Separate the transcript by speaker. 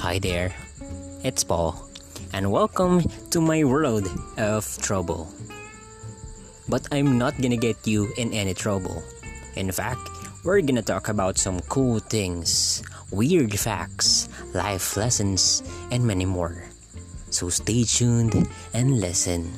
Speaker 1: Hi there, it's Paul, and welcome to my world of trouble. But I'm not gonna get you in any trouble. In fact, we're gonna talk about some cool things, weird facts, life lessons, and many more. So stay tuned and listen.